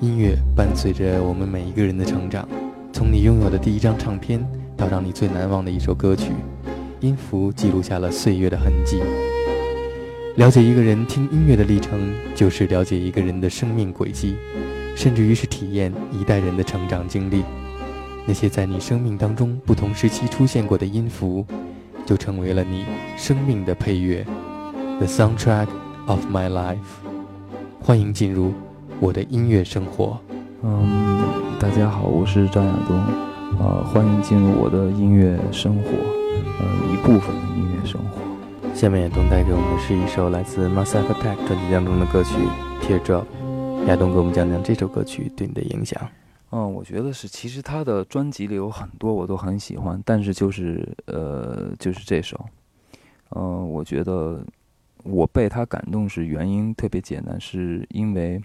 音乐伴随着我们每一个人的成长，从你拥有的第一张唱片到让你最难忘的一首歌曲，音符记录下了岁月的痕迹。了解一个人听音乐的历程，就是了解一个人的生命轨迹，甚至于是体验一代人的成长经历。那些在你生命当中不同时期出现过的音符，就成为了你生命的配乐，The soundtrack of my life。欢迎进入我的音乐生活。嗯，大家好，我是张亚东，呃，欢迎进入我的音乐生活，呃，一部分的音乐生活。下面亚东带给我们的是一首来自 Massive Attack 专辑当中的歌曲《Teardrop》。亚东给我们讲讲这首歌曲对你的影响。嗯，我觉得是，其实他的专辑里有很多我都很喜欢，但是就是呃，就是这首，嗯，我觉得我被他感动是原因特别简单，是因为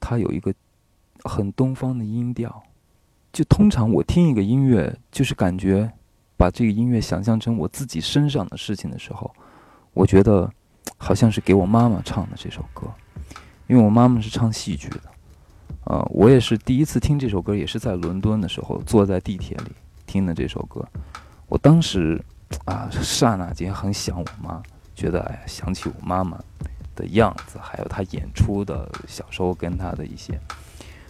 它有一个很东方的音调。就通常我听一个音乐，就是感觉把这个音乐想象成我自己身上的事情的时候，我觉得好像是给我妈妈唱的这首歌，因为我妈妈是唱戏剧的。呃，我也是第一次听这首歌，也是在伦敦的时候，坐在地铁里听的这首歌。我当时啊，刹那间很想我妈，觉得哎呀，想起我妈妈的样子，还有他演出的小时候跟他的一些。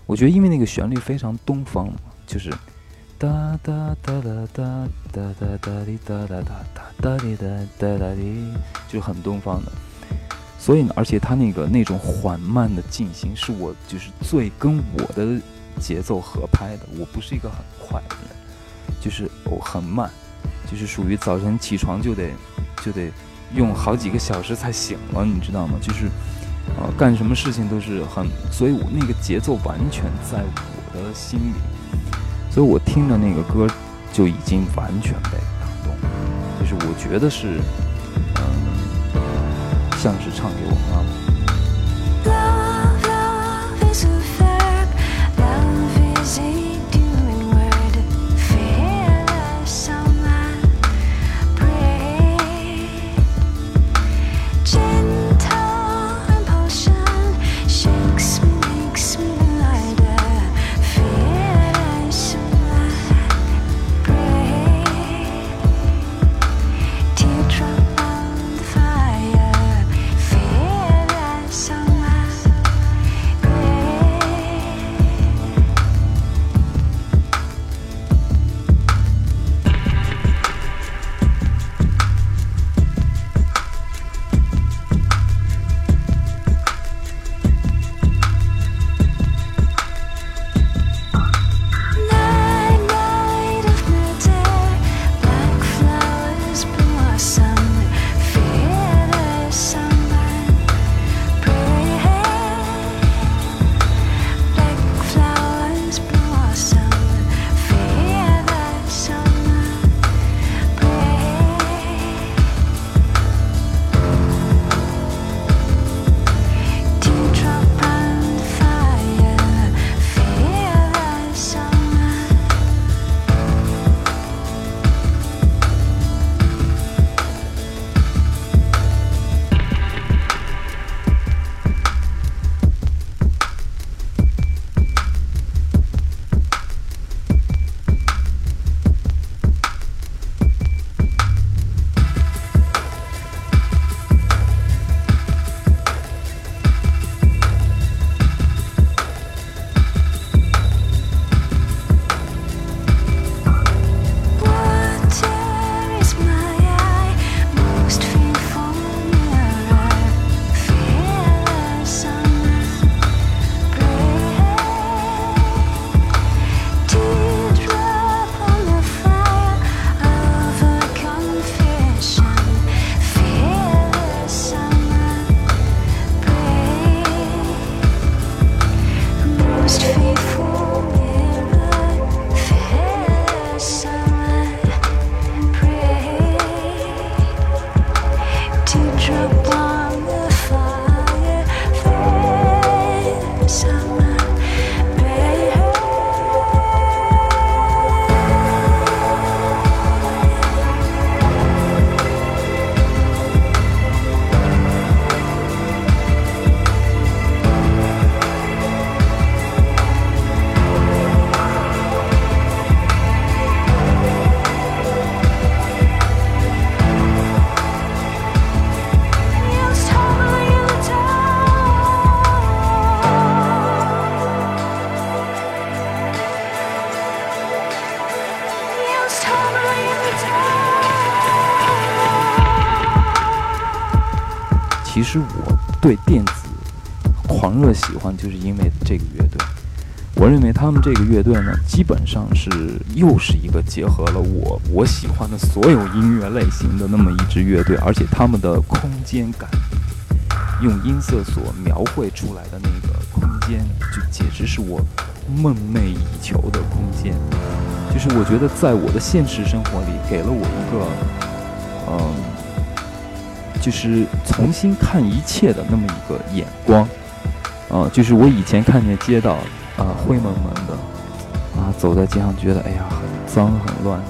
我觉得因为那个旋律非常东方嘛，就是哒哒哒哒哒哒哒哒滴哒哒哒哒哒滴哒哒哒滴，就很东方的。所以呢，而且他那个那种缓慢的进行，是我就是最跟我的节奏合拍的。我不是一个很快的人，就是我很慢，就是属于早晨起床就得就得用好几个小时才醒了，你知道吗？就是呃干什么事情都是很，所以我那个节奏完全在我的心里，所以我听着那个歌就已经完全被打动，就是我觉得是。嗯像是唱给我妈妈。其实我对电子狂热喜欢，就是因为这个乐队。我认为他们这个乐队呢，基本上是又是一个结合了我我喜欢的所有音乐类型的那么一支乐队，而且他们的空间感，用音色所描绘出来的那个空间，就简直是我梦寐以求的空间。就是我觉得在我的现实生活里，给了我一个，嗯，就是重新看一切的那么一个眼光，啊，就是我以前看见街道。啊，灰蒙蒙的，啊，走在街上觉得哎呀很脏很乱。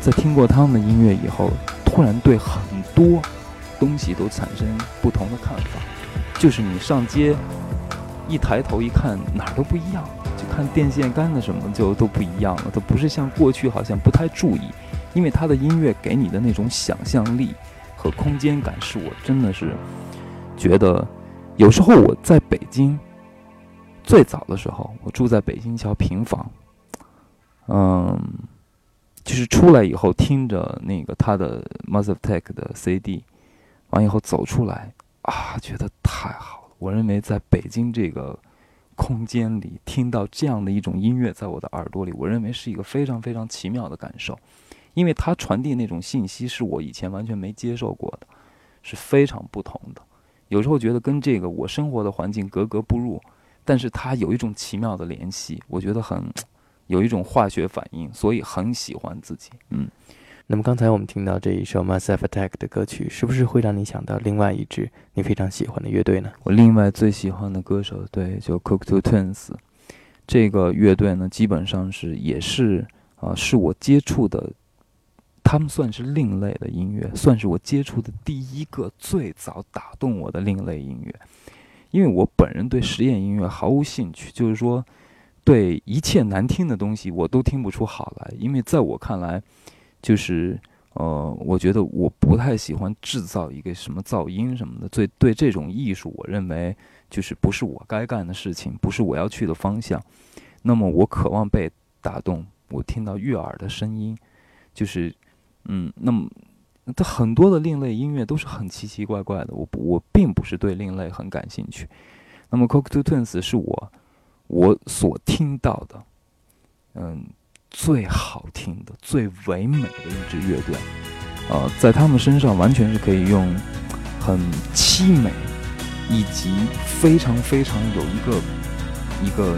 在听过他们的音乐以后，突然对很多东西都产生不同的看法。就是你上街一抬头一看，哪儿都不一样，就看电线杆子什么就都不一样了。它不是像过去好像不太注意，因为他的音乐给你的那种想象力空间感，是我真的是觉得有时候我在北京。最早的时候，我住在北京桥平房，嗯，就是出来以后听着那个他的 Massive Tech 的 CD，完以后走出来啊，觉得太好了。我认为在北京这个空间里听到这样的一种音乐，在我的耳朵里，我认为是一个非常非常奇妙的感受，因为它传递那种信息是我以前完全没接受过的，是非常不同的。有时候觉得跟这个我生活的环境格格不入。但是它有一种奇妙的联系，我觉得很有一种化学反应，所以很喜欢自己。嗯，那么刚才我们听到这一首 Massive Attack 的歌曲，是不是会让你想到另外一支你非常喜欢的乐队呢？我另外最喜欢的歌手，对，就 Cocteau Twins 这个乐队呢，基本上是也是啊，是我接触的，他们算是另类的音乐，算是我接触的第一个最早打动我的另类音乐。因为我本人对实验音乐毫无兴趣，就是说，对一切难听的东西我都听不出好来。因为在我看来，就是呃，我觉得我不太喜欢制造一个什么噪音什么的。对对，这种艺术，我认为就是不是我该干的事情，不是我要去的方向。那么我渴望被打动，我听到悦耳的声音，就是嗯，那么。它很多的另类音乐都是很奇奇怪怪的，我不我并不是对另类很感兴趣。那么 Cocteau Twins 是我我所听到的，嗯，最好听的、最唯美的一支乐队。呃，在他们身上完全是可以用很凄美以及非常非常有一个一个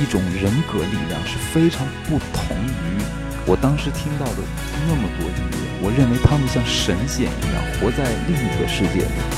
一种人格力量，是非常不同于我当时听到的那么多音乐。我认为他们像神仙一样活在另一个世界里。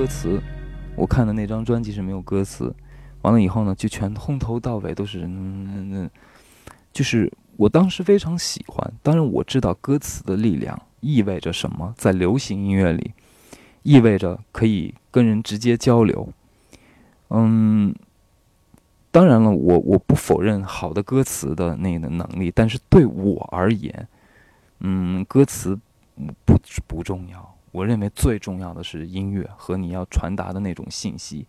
歌词。我看的那张专辑是没有歌词，完了以后呢，就全从头到尾都是嗯嗯嗯，就是我当时非常喜欢。当然我知道歌词的力量意味着什么，在流行音乐里，意味着可以跟人直接交流。嗯，当然了，我我不否认好的歌词的那个能力，但是对我而言，嗯，歌词不不重要。我认为最重要的是音乐和你要传达的那种信息。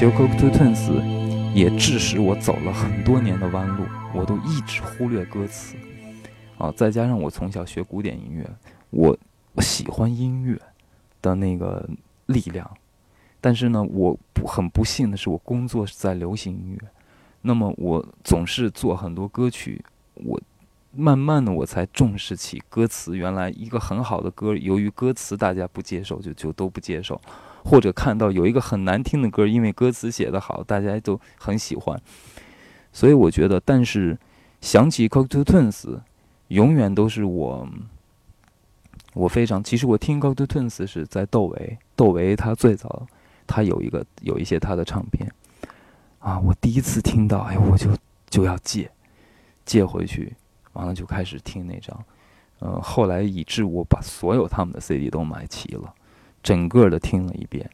Joke to Twins 也致使我走了很多年的弯路，我都一直忽略歌词啊。再加上我从小学古典音乐，我喜欢音乐的那个力量。但是呢，我不很不幸的是，我工作是在流行音乐，那么我总是做很多歌曲，我慢慢的我才重视起歌词。原来一个很好的歌，由于歌词大家不接受，就就都不接受。或者看到有一个很难听的歌，因为歌词写得好，大家都很喜欢。所以我觉得，但是想起 c o c t o Twins，永远都是我我非常，其实我听 Go To Twins 是在窦唯，窦唯他最早，他有一个有一些他的唱片，啊，我第一次听到，哎，我就就要借，借回去，完了就开始听那张，呃，后来以致我把所有他们的 CD 都买齐了，整个的听了一遍。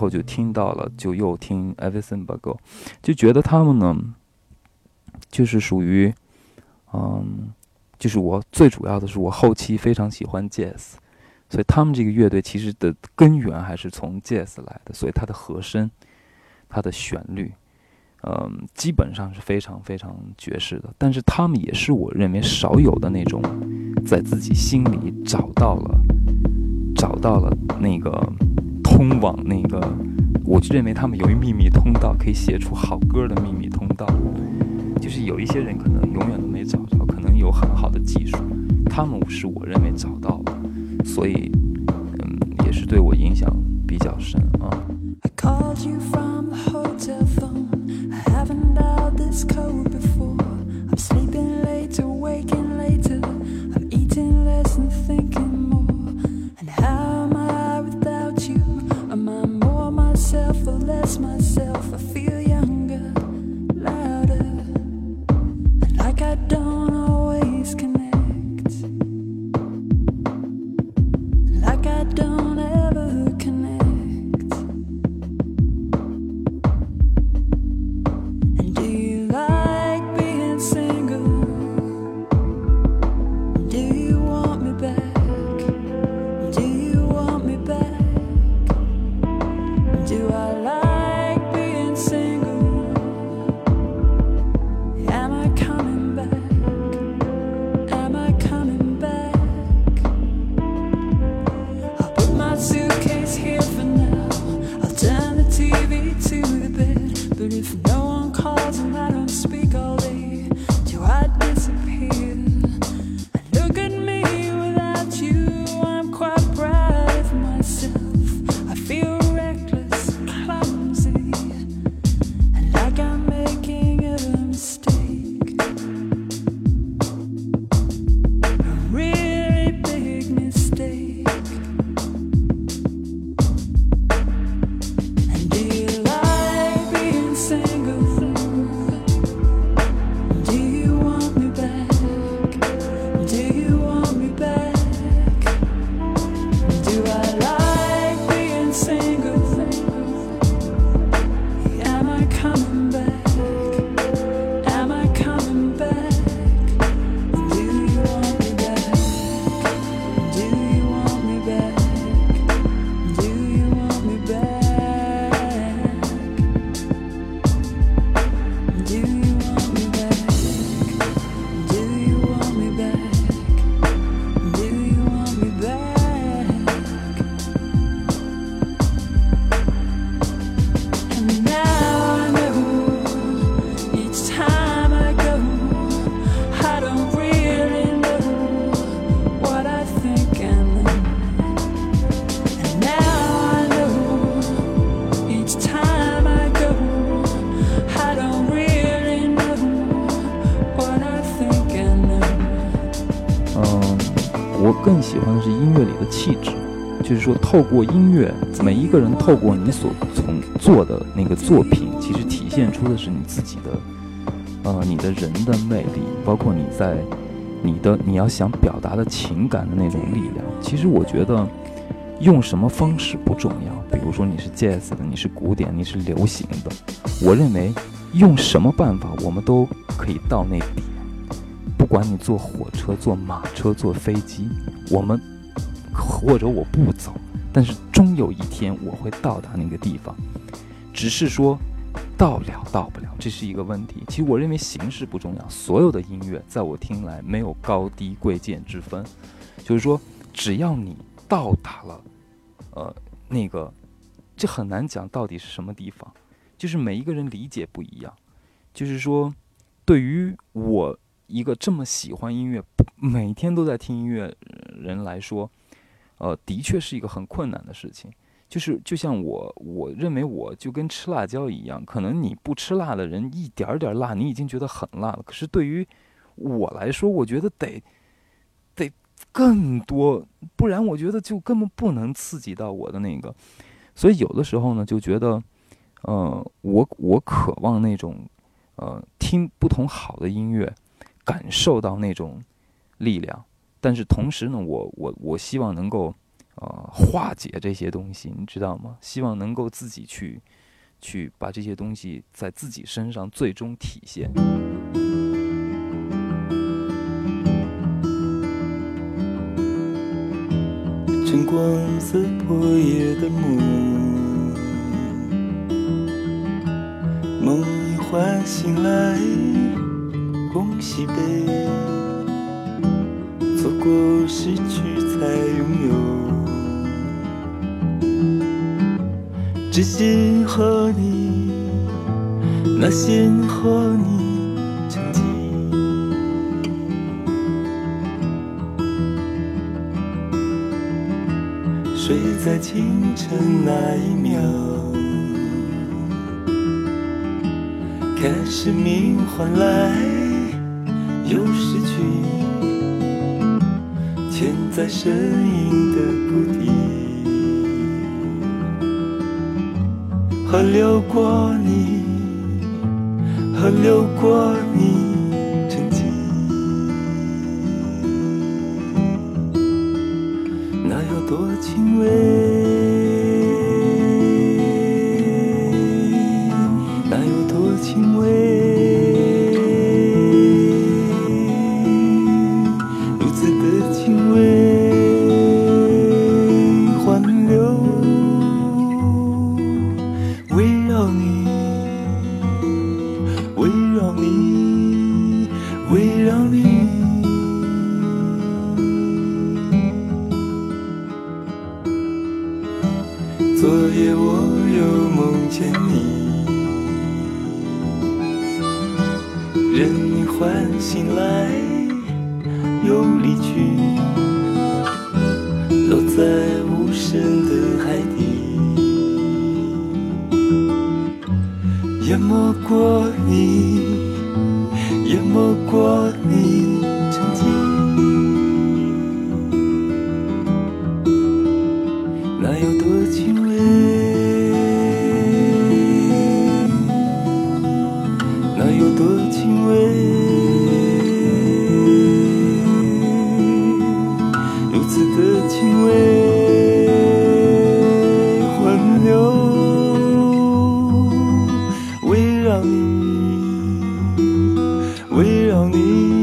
后就听到了，就又听 Everything But Go，就觉得他们呢，就是属于，嗯，就是我最主要的是我后期非常喜欢 Jazz，所以他们这个乐队其实的根源还是从 Jazz 来的，所以它的和声、它的旋律，嗯，基本上是非常非常爵士的。但是他们也是我认为少有的那种，在自己心里找到了，找到了那个。通往那个，我就认为他们有一秘密通道，可以写出好歌的秘密通道。就是有一些人可能永远都没找着，可能有很好的技术，他们是我认为找到了，所以，嗯，也是对我影响比较深啊。I 过音乐，每一个人透过你所从做的那个作品，其实体现出的是你自己的，呃，你的人的魅力，包括你在你的你要想表达的情感的那种力量。其实我觉得用什么方式不重要，比如说你是 jazz 的，你是古典，你是流行的，我认为用什么办法，我们都可以到那点。不管你坐火车、坐马车、坐飞机，我们或者我不走，但是终有一天我会到达那个地方。只是说到了到不了，这是一个问题。其实我认为形式不重要，所有的音乐在我听来没有高低贵贱之分，就是说只要你到达了，呃，那个这很难讲到底是什么地方，就是每一个人理解不一样。就是说，对于我。一个这么喜欢音乐、每天都在听音乐人来说，呃，的确是一个很困难的事情。就是就像我，我认为我就跟吃辣椒一样，可能你不吃辣的人一点点辣，你已经觉得很辣了。可是对于我来说，我觉得得得更多，不然我觉得就根本不能刺激到我的那个。所以有的时候呢，就觉得，呃，我我渴望那种，呃，听不同好的音乐。感受到那种力量，但是同时呢，我我我希望能够呃化解这些东西，你知道吗？希望能够自己去去把这些东西在自己身上最终体现。晨光撕破夜的梦，梦一唤醒来。恭喜杯，错过失去才拥有，只心和你那心和你曾经，睡在清晨那一秒，看生命换来。又失去潜在身影的谷底，河流过你，河流过你曾昨夜我又梦见你，任你唤醒来，又离去。落在无声的海底。淹没过你，淹没过。绕你，围绕你。